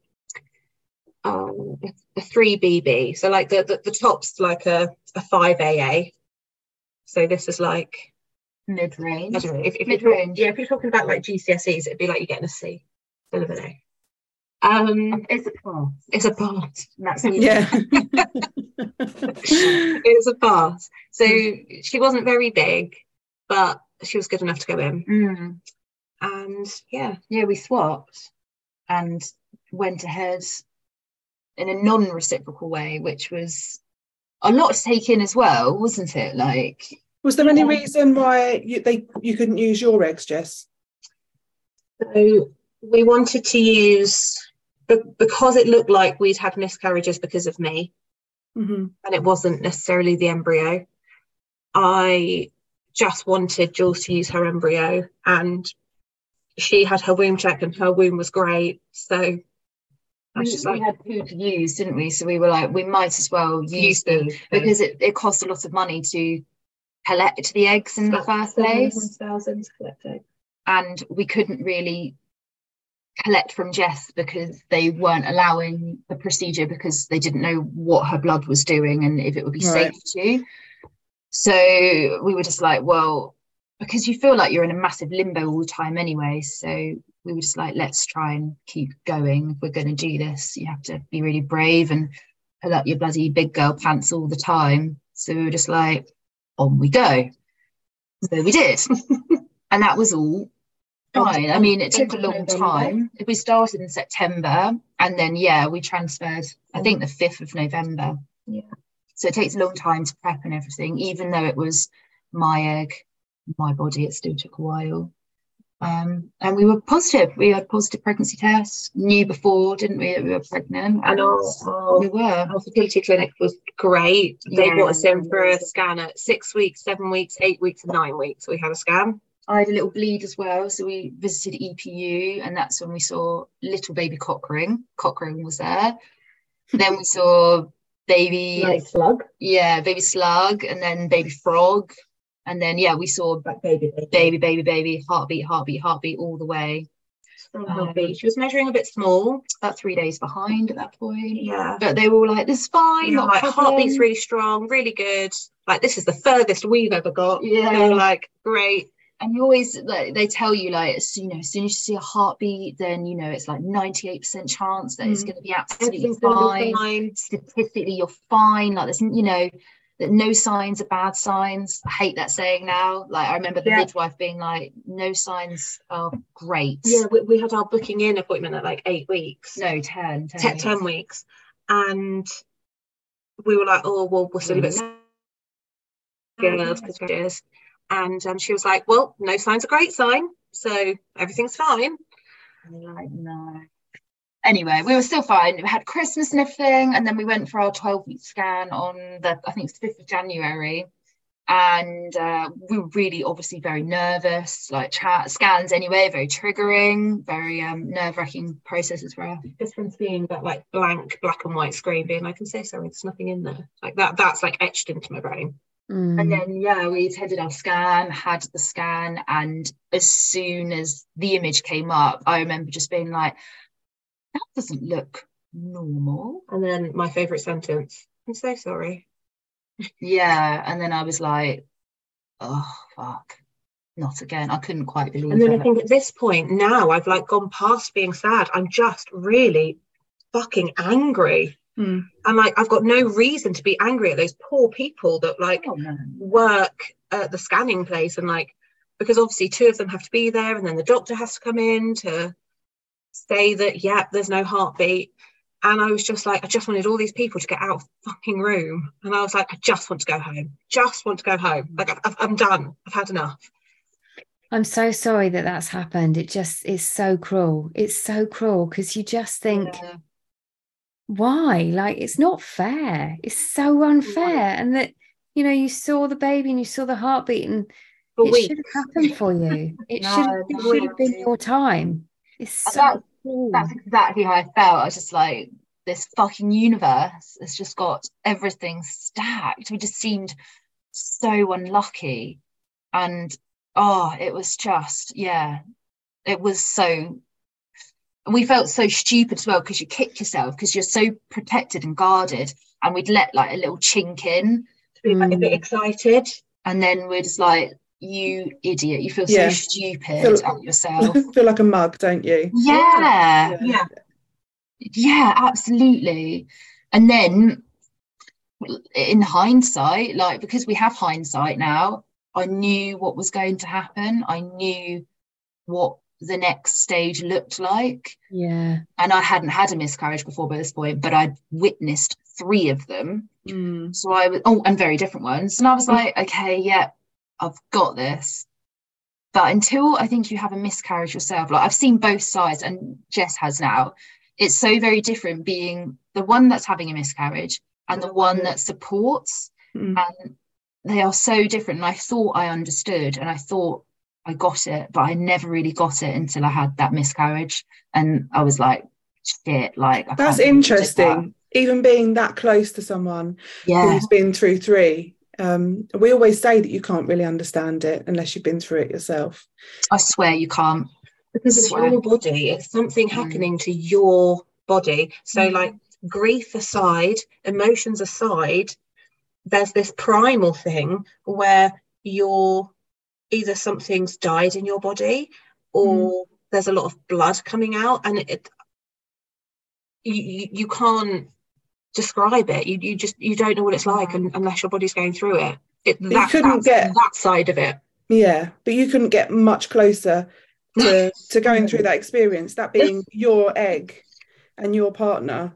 um, a three BB, so like the, the the top's like a a five AA. So this is like Mid I range. don't know if, if Mid range. yeah if you're talking about like GCSEs, it'd be like you're getting a C instead of an A. Um, It's a pass. it's a pass. That's Yeah. it was a pass. So she wasn't very big, but she was good enough to go in. Mm. And yeah, Yeah, we swapped and went ahead in a non-reciprocal way, which was a lot to take in as well, wasn't it? Like, Was there any Yeah. reason why you they you couldn't use your eggs, Jess? so we wanted to use be- because it looked like we'd had miscarriages because of me, hmm and it wasn't necessarily the embryo. I just wanted Jules to use her embryo, and she had her womb check, and her womb was great. So we, we like, had two to use, didn't we? So we were like, we might as well use use them because it, it cost a lot of money to collect the eggs in the first place. Thousands and we couldn't really collect from Jess because they weren't allowing the procedure because they didn't know what her blood was doing and if it would be Right. safe to. So we were just like, well, because you feel like you're in a massive limbo all the time anyway. So we were just like, let's try and keep going. If we're going to do this, you have to be really brave and pull up your bloody big girl pants all the time. So we were just like, on we go. So we did. and that was all fine. I mean, it took a long time. We started in September and then, yeah, we transferred, I think the 5th of November. Yeah. So it takes a long time to prep and everything, even though it was my egg, my body, it still took a while. Um, and we were positive. We had positive pregnancy tests, knew before, didn't we, that we were pregnant? And our, we were. our fertility clinic was great. They Yeah. brought us in for a scan at six weeks, seven weeks, eight weeks, and nine weeks. We had a scan. I had a little bleed as well. So we visited EPU, and that's when we saw little baby cockring. Cockring was there. then we saw baby, slug. yeah, baby slug, and then baby frog. And then, yeah, we saw Like baby, baby. baby, baby, baby, heartbeat, heartbeat, heartbeat all the way. Um. She was measuring a bit small. About three days behind at that point. Yeah. But they were all like, this is fine. Yeah, like problem." heartbeat's really strong, really good. Like this is the furthest we've ever got. Yeah. They were like, great. and you always like they tell you like you know as soon as you see a heartbeat then you know it's like 98% chance that it's Mm. going to be absolutely fine fine. statistically you're fine like there's you know that no signs are bad signs. I hate that saying now. Like i remember the Yeah. midwife being like no signs are great. Yeah, we, we had our booking in appointment at like eight weeks. no 10 10, te- 10 weeks. and we were like oh well we're still a bit scared because it is and um, she was like well no sign's a great sign so everything's fine. Like no anyway we were still fine. We had christmas and everything and then we went for our 12 week scan on the i think it's the 5th of january. And uh, we were really obviously very nervous like chat scans anyway very triggering very um, nerve-wracking processes for us. Just from seeing that like blank black and white screen being like i'm so sorry there's nothing in there. Like that that's like etched into my brain. Mm. And then, yeah, we attended our scan, had the scan, and as soon as the image came up, I remember just being like, that doesn't look normal. and then my favorite sentence i'm so sorry Yeah. And then I was like, oh, fuck, not again. I couldn't quite believe and then it. i think at this point now i've like gone past being sad i'm just really fucking angry Hmm. and like i've got no reason to be angry at those poor people that like Oh, work at the scanning place and like because obviously two of them have to be there and then the doctor has to come in to say that yeah there's no heartbeat and I was just like I just wanted all these people to get out of the fucking room and I was like I just want to go home just want to go home like I've, I'm done I've had enough I'm so sorry that that's happened. It just is so cruel. It's so cruel because you just think, Yeah. why? Like, it's not fair. It's so unfair. And that, you know, you saw the baby and you saw the heartbeat and for it weeks should have happened for you. It No, should have, it should have been your time. It's so that- cruel. That's exactly how I felt. I was just like, this fucking universe has just got everything stacked. We just seemed so unlucky. And oh, it was just, yeah, it was so. We felt so stupid as well because you kick yourself because you're so protected and guarded. And we'd let like a little chink in. to be like, a bit Mm. excited And then we're just like, you idiot, you feel Yeah. so stupid Feel- at yourself. feel like a mug, don't you? yeah. yeah Yeah, absolutely. And then in hindsight, like because we have hindsight now, I knew what was going to happen. I knew what the next stage looked like. yeah. And I hadn't had a miscarriage before by this point, but I'd witnessed three of them. Mm. So I was, oh, and very different ones. And I was like, okay, yeah, I've got this. But until I think you have a miscarriage yourself, like I've seen both sides, and Jess has now, it's so very different being the one that's having a miscarriage and the one that supports. Mm. And they are so different. And I thought I understood and I thought I got it, but I never really got it until I had that miscarriage. And I was like, shit, like, I That's can't believe I did that. interesting. Even being that close to someone Yeah. who's been through three. Um, we always say that you can't really understand it unless you've been through it yourself. I swear you can't. because it's your body it's something Mm. happening to your body so Mm. like grief aside emotions aside there's this primal thing where you're either something's died in your body or there's a lot of blood coming out and it you, you, you can't describe it. You, you just you don't know what it's like un unless your body's going through it. It you couldn't get- that side of it. Yeah, but you couldn't get much closer to, to going through that experience, that being your egg and your partner.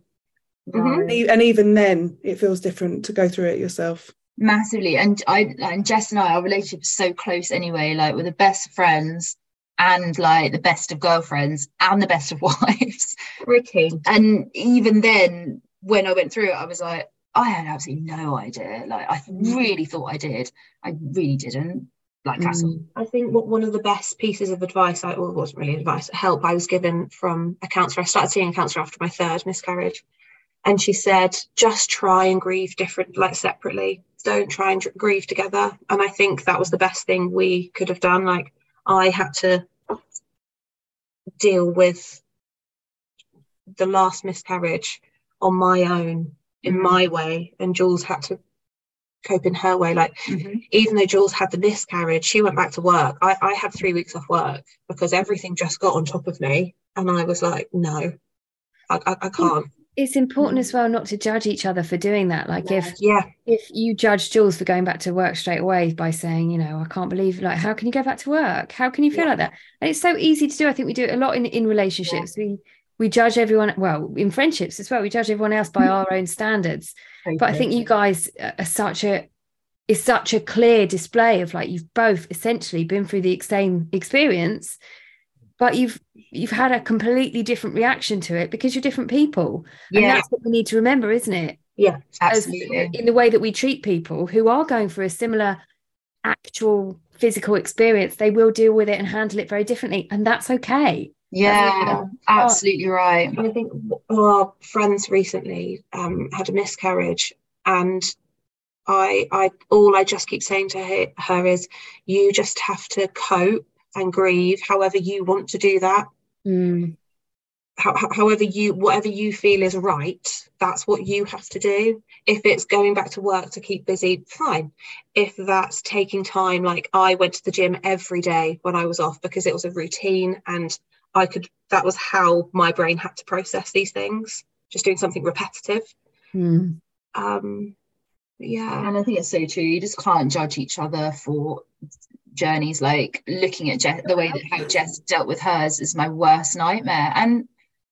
Mhm. And e- And even then, it feels different to go through it yourself. massively. And i and jess and i our relationship is so close anyway like we're the best friends and like the best of girlfriends and the best of wives. Ricky and even then when i went through it i was like i had absolutely no idea like i mm. really thought i did i really didn't like at mm. all I think what one of the best pieces of advice, I well, it wasn't really advice, help I was given from a counsellor. I started seeing a counsellor after my third miscarriage, and she said, just try and grieve different, like separately. Don't try and grieve together. And I think that was the best thing we could have done. Like I had to deal with the last miscarriage on my own, in Mm. my way, and Jules had to cope in her way. Like even though Jules had the miscarriage, she went back to work. I, I had three weeks off work because everything just got on top of me. And I was like, no, I, I, I can't. It's important as well not to judge each other for doing that. Like if Yeah. if you judge Jules for going back to work straight away by saying, you know, I can't believe like how can you go back to work? How can you feel Yeah. like that? And it's so easy to do. I think we do it a lot in in relationships. We we judge everyone well in friendships as well. We judge everyone else by our own standards. But I think you guys are such a is such a clear display of like you've both essentially been through the same experience, but you've you've had a completely different reaction to it because you're different people. And yeah that's what we need to remember, isn't it? yeah absolutely in the way that we treat people who are going through a similar actual physical experience they will deal with it and handle it very differently and that's okay yeah absolutely right And I think our friends recently um, had a miscarriage, and I, I, all I just keep saying to her, her is, you just have to cope and grieve, however you want to do that. Mm, How, how- however you, whatever you feel is right, that's what you have to do. If it's going back to work to keep busy, fine. If that's taking time, like I went to the gym every day when I was off because it was a routine and I could, that was how my brain had to process these things, just doing something repetitive. mm. Um, yeah. and i think it's so true you just can't judge each other for journeys like looking at Jess, the way that how Jess dealt with hers is my worst nightmare and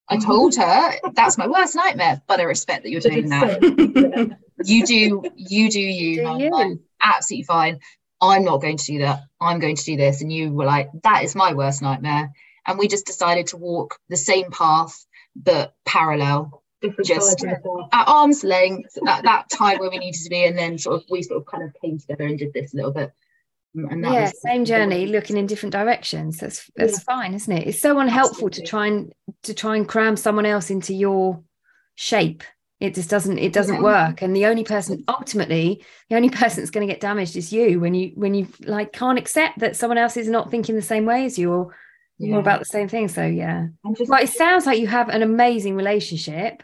I told her that's my worst nightmare but I respect that you're doing that you do you do you, Do Mum. you? I'm absolutely fine I'm not going to do that I'm going to do this and you were like that is my worst nightmare and we just decided to walk the same path but parallel Different Just- sides of the coin. at arm's length at that time where we needed to be and then sort of we sort of kind of came together and did this a little bit. Um, and that yeah was- same journey looking in different directions. That's that's fine isn't it? It's so unhelpful to try and to try and cram someone else into your shape. It just doesn't it doesn't Yeah. work and the only person ultimately the only person that's going to get damaged is you when you when you like can't accept that someone else is not thinking the same way as you or, Yeah. or about the same thing so yeah And just- well it sounds like you have an amazing relationship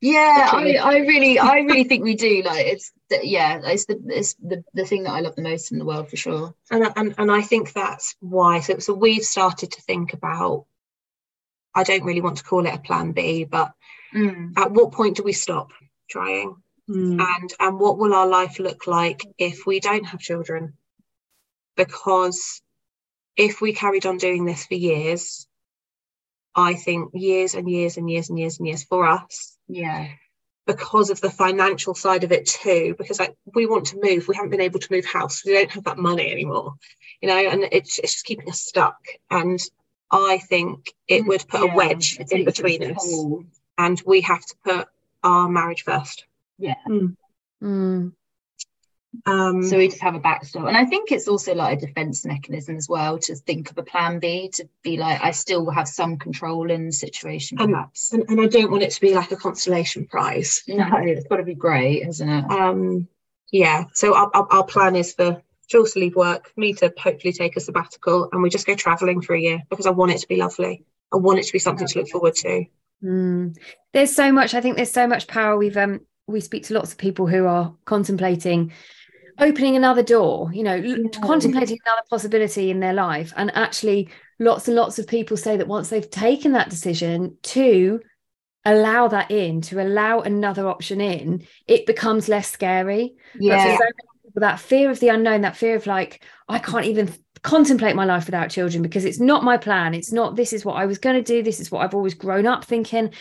yeah I, I really I really think we do like it's the, yeah it's the it's the, the thing that I love the most in the world for sure and, I- and and I think that's why. So, so we've started to think about. I don't really want to call it a plan B, but at what point do we stop trying? Mm. And and what will our life look like if we don't have children? Because if we carried on doing this for years, I think years and years and years and years and years for us, yeah. Because of the financial side of it too because like we want to move. We haven't been able to move house. We don't have that money anymore you know and it's, it's just keeping us stuck. And i think it would put Yeah, a wedge in between us. and we have to put our marriage first. Yeah. Mm. Um so we just have a backstop and I think it's also like a defense mechanism as well to think of a plan B to be like I still have some control in the situation Um, perhaps and, and i don't want it to be like a consolation prize no it's got to be great isn't it um yeah so our, our, our plan is for Jules to leave work me to hopefully take a sabbatical and we just go traveling for a year because i want it to be lovely i want it to be something to look forward to Mm. There's so much. I think there's so much power. We've um we speak to lots of people who are contemplating opening another door. You know, Yeah. contemplating another possibility in their life, and actually, lots and lots of people say that once they've taken that decision to allow that in, to allow another option in, it becomes less scary. Yeah so people, that fear of the unknown, that fear of like, I can't even contemplate my life without children because it's not my plan. It's not, this is what I was going to do. This is what I've always grown up thinking.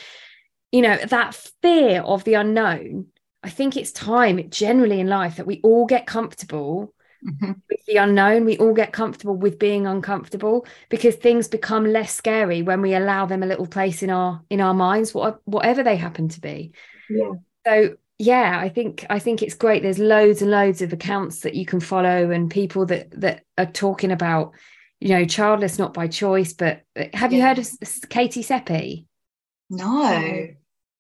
You know, that fear of the unknown. I think it's time generally in life that we all get comfortable Mhm. with the unknown. We all get comfortable with being uncomfortable because things become less scary when we allow them a little place in our in our minds, what, whatever they happen to be. Yeah. So yeah, I think I think it's great. There's loads and loads of accounts that you can follow and people that that are talking about, you know, childless not by choice. But have you heard of Katie Seppi? no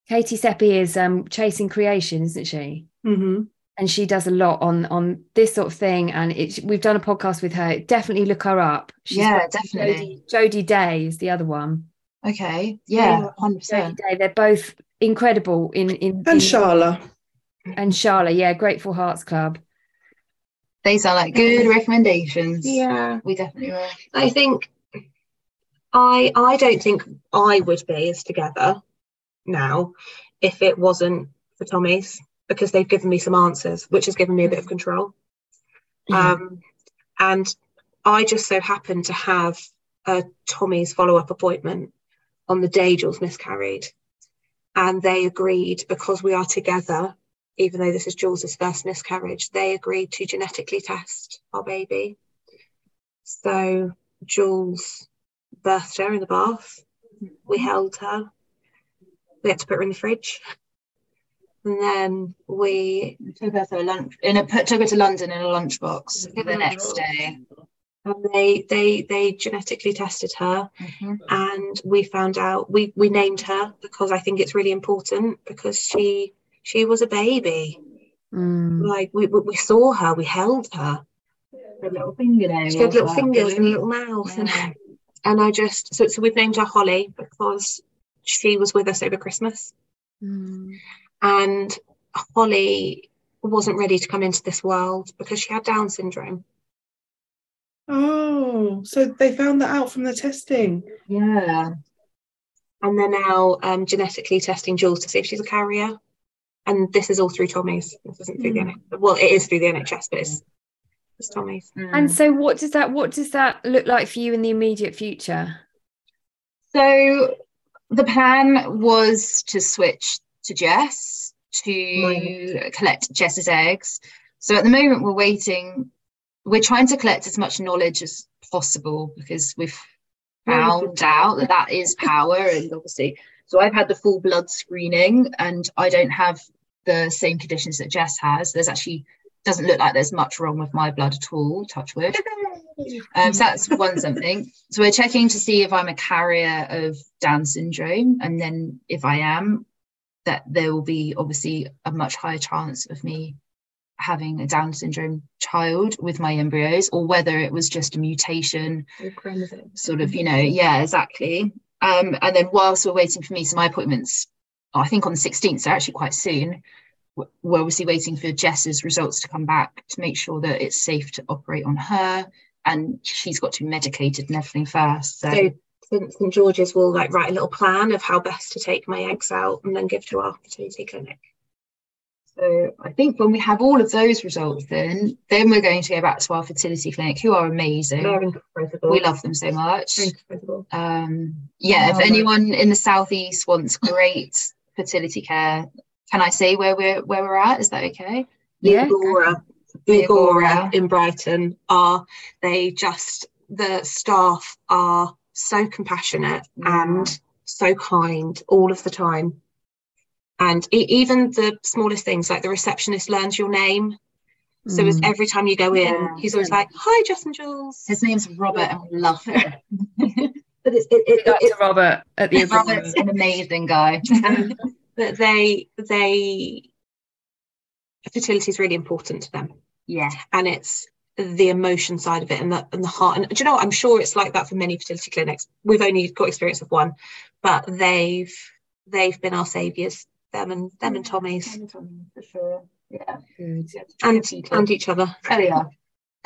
Katie Seppi is um chasing creation, isn't she? Mhm. and she does a lot on on this sort of thing. And it's we've done a podcast with her. Definitely look her up. Yeah, definitely. Jody, Jody Day is the other one. Okay. Yeah. Yeah. 100% Day they're both incredible in in And in- Sharla. and Charlotte yeah Grateful Hearts Club. These are like good recommendations. Yeah. We definitely will I think I I don't think I would be as together now if it wasn't for Tommy's because they've given me some answers, which has given me a bit of control. Um, and I just so happened to have a Tommy's follow up appointment on the day Jules miscarried, and they agreed because we are together. Even though this is Jules's first miscarriage, they agreed to genetically test our baby. So Jules birthed her in the bath. We held her. We had to put her in the fridge. And then we took her to a lunch in a put took her to London in a lunchbox the next day and they they they genetically tested her Mhm. and we found out we we named her because I think it's really important because she she was a baby. Mm. Like we we saw her, we held her. Her little fingernails She had little fingers and a little mouth. And, and I just so so we've named her Holly because she was with us over Christmas. Mm. and Holly wasn't ready to come into this world because she had Down syndrome. Oh, so they found that out from the testing. yeah And they're now um, genetically testing Jules to see if she's a carrier. And this is all through Tommy's. This isn't through the NHS. Well, it is through the NHS, but it's was Tommy's. Mm. And so what does that what does that look like for you in the immediate future? So the plan was to switch to Jess to Right. collect Jess's eggs. So at the moment we're waiting. We're trying to collect as much knowledge as possible because we've found out that that is power and obviously so I've had the full blood screening and I don't have the same conditions that Jess has. There's actually doesn't look like there's much wrong with my blood at all, touch wood. Um, so that's one something. So we're checking to see if I'm a carrier of Down syndrome, and then if I am, that there will be obviously a much higher chance of me having a Down syndrome child with my embryos, or whether it was just a mutation, sort of, you know, yeah, exactly. Um, and then whilst we're waiting for me, so my appointments, I think on the 16th, so actually quite soon. We're obviously waiting for Jess's results to come back to make sure that it's safe to operate on her and she's got to be medicated and everything first. So, So St George's will like write a little plan of how best to take my eggs out and then give to our fertility clinic. so I think when we have all of those results, then then we're going to go back to our fertility clinic, who are amazing. They're incredible. we love them so much. They're incredible. Um, yeah, if anyone in the southeast wants great fertility care, can I say where we're where we're at? Is that okay? Yeah, The Agora Agora. in Brighton are they just the staff are so compassionate Yeah. and so kind all of the time. And e- even the smallest things, like the receptionist learns your name. So as Mm. every time you go in, Yeah. he's always like, "Hi, Justin Jules." His name's Robert, and we love him. But it's it, it, Big it, to Robert at the Robert's an amazing guy. um, but they they fertility is really important to them. yeah, and it's the emotion side of it and the and the heart and do you know what I'm sure it's like that for many fertility clinics we've only got experience of one but they've they've been our saviors them and them and mm. Tommy's for sure. Yeah, Good. and and each other there we are.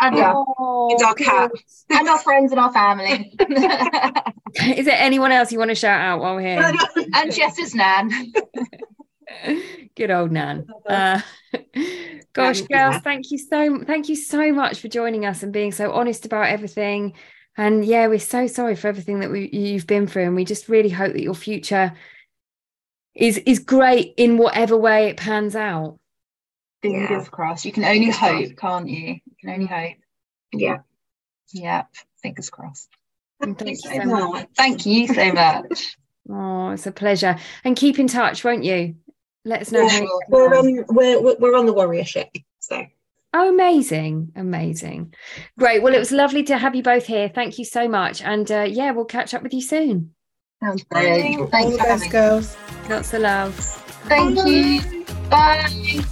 and yeah, Oh, And our cat. and our friends and our family. Is there anyone else you want to shout out while we're here? and Jess's nan. Good old Nan. Uh, gosh, Nan, girls, yeah. thank you so thank you so much for joining us and being so honest about everything. And yeah, we're so sorry for everything that we, you've been through, and we just really hope that your future is is great in whatever way it pans out. Fingers Yeah. crossed. You can only hope, can't you? You can only hope. yeah Yep. Fingers crossed. And thank you so so much. much. Thank you so much. Oh, it's a pleasure. And keep in touch, won't you? Let us know. Yeah, how we're on. um we're we're- we're on the Warriorship so Oh, amazing. Amazing. Great. Well, it was lovely to have you both here. Thank you so much. And uh, yeah, we'll catch up with you soon. Sounds brilliant. All Thanks the for best, having me. girls. Lots of love. Thank you. Bye.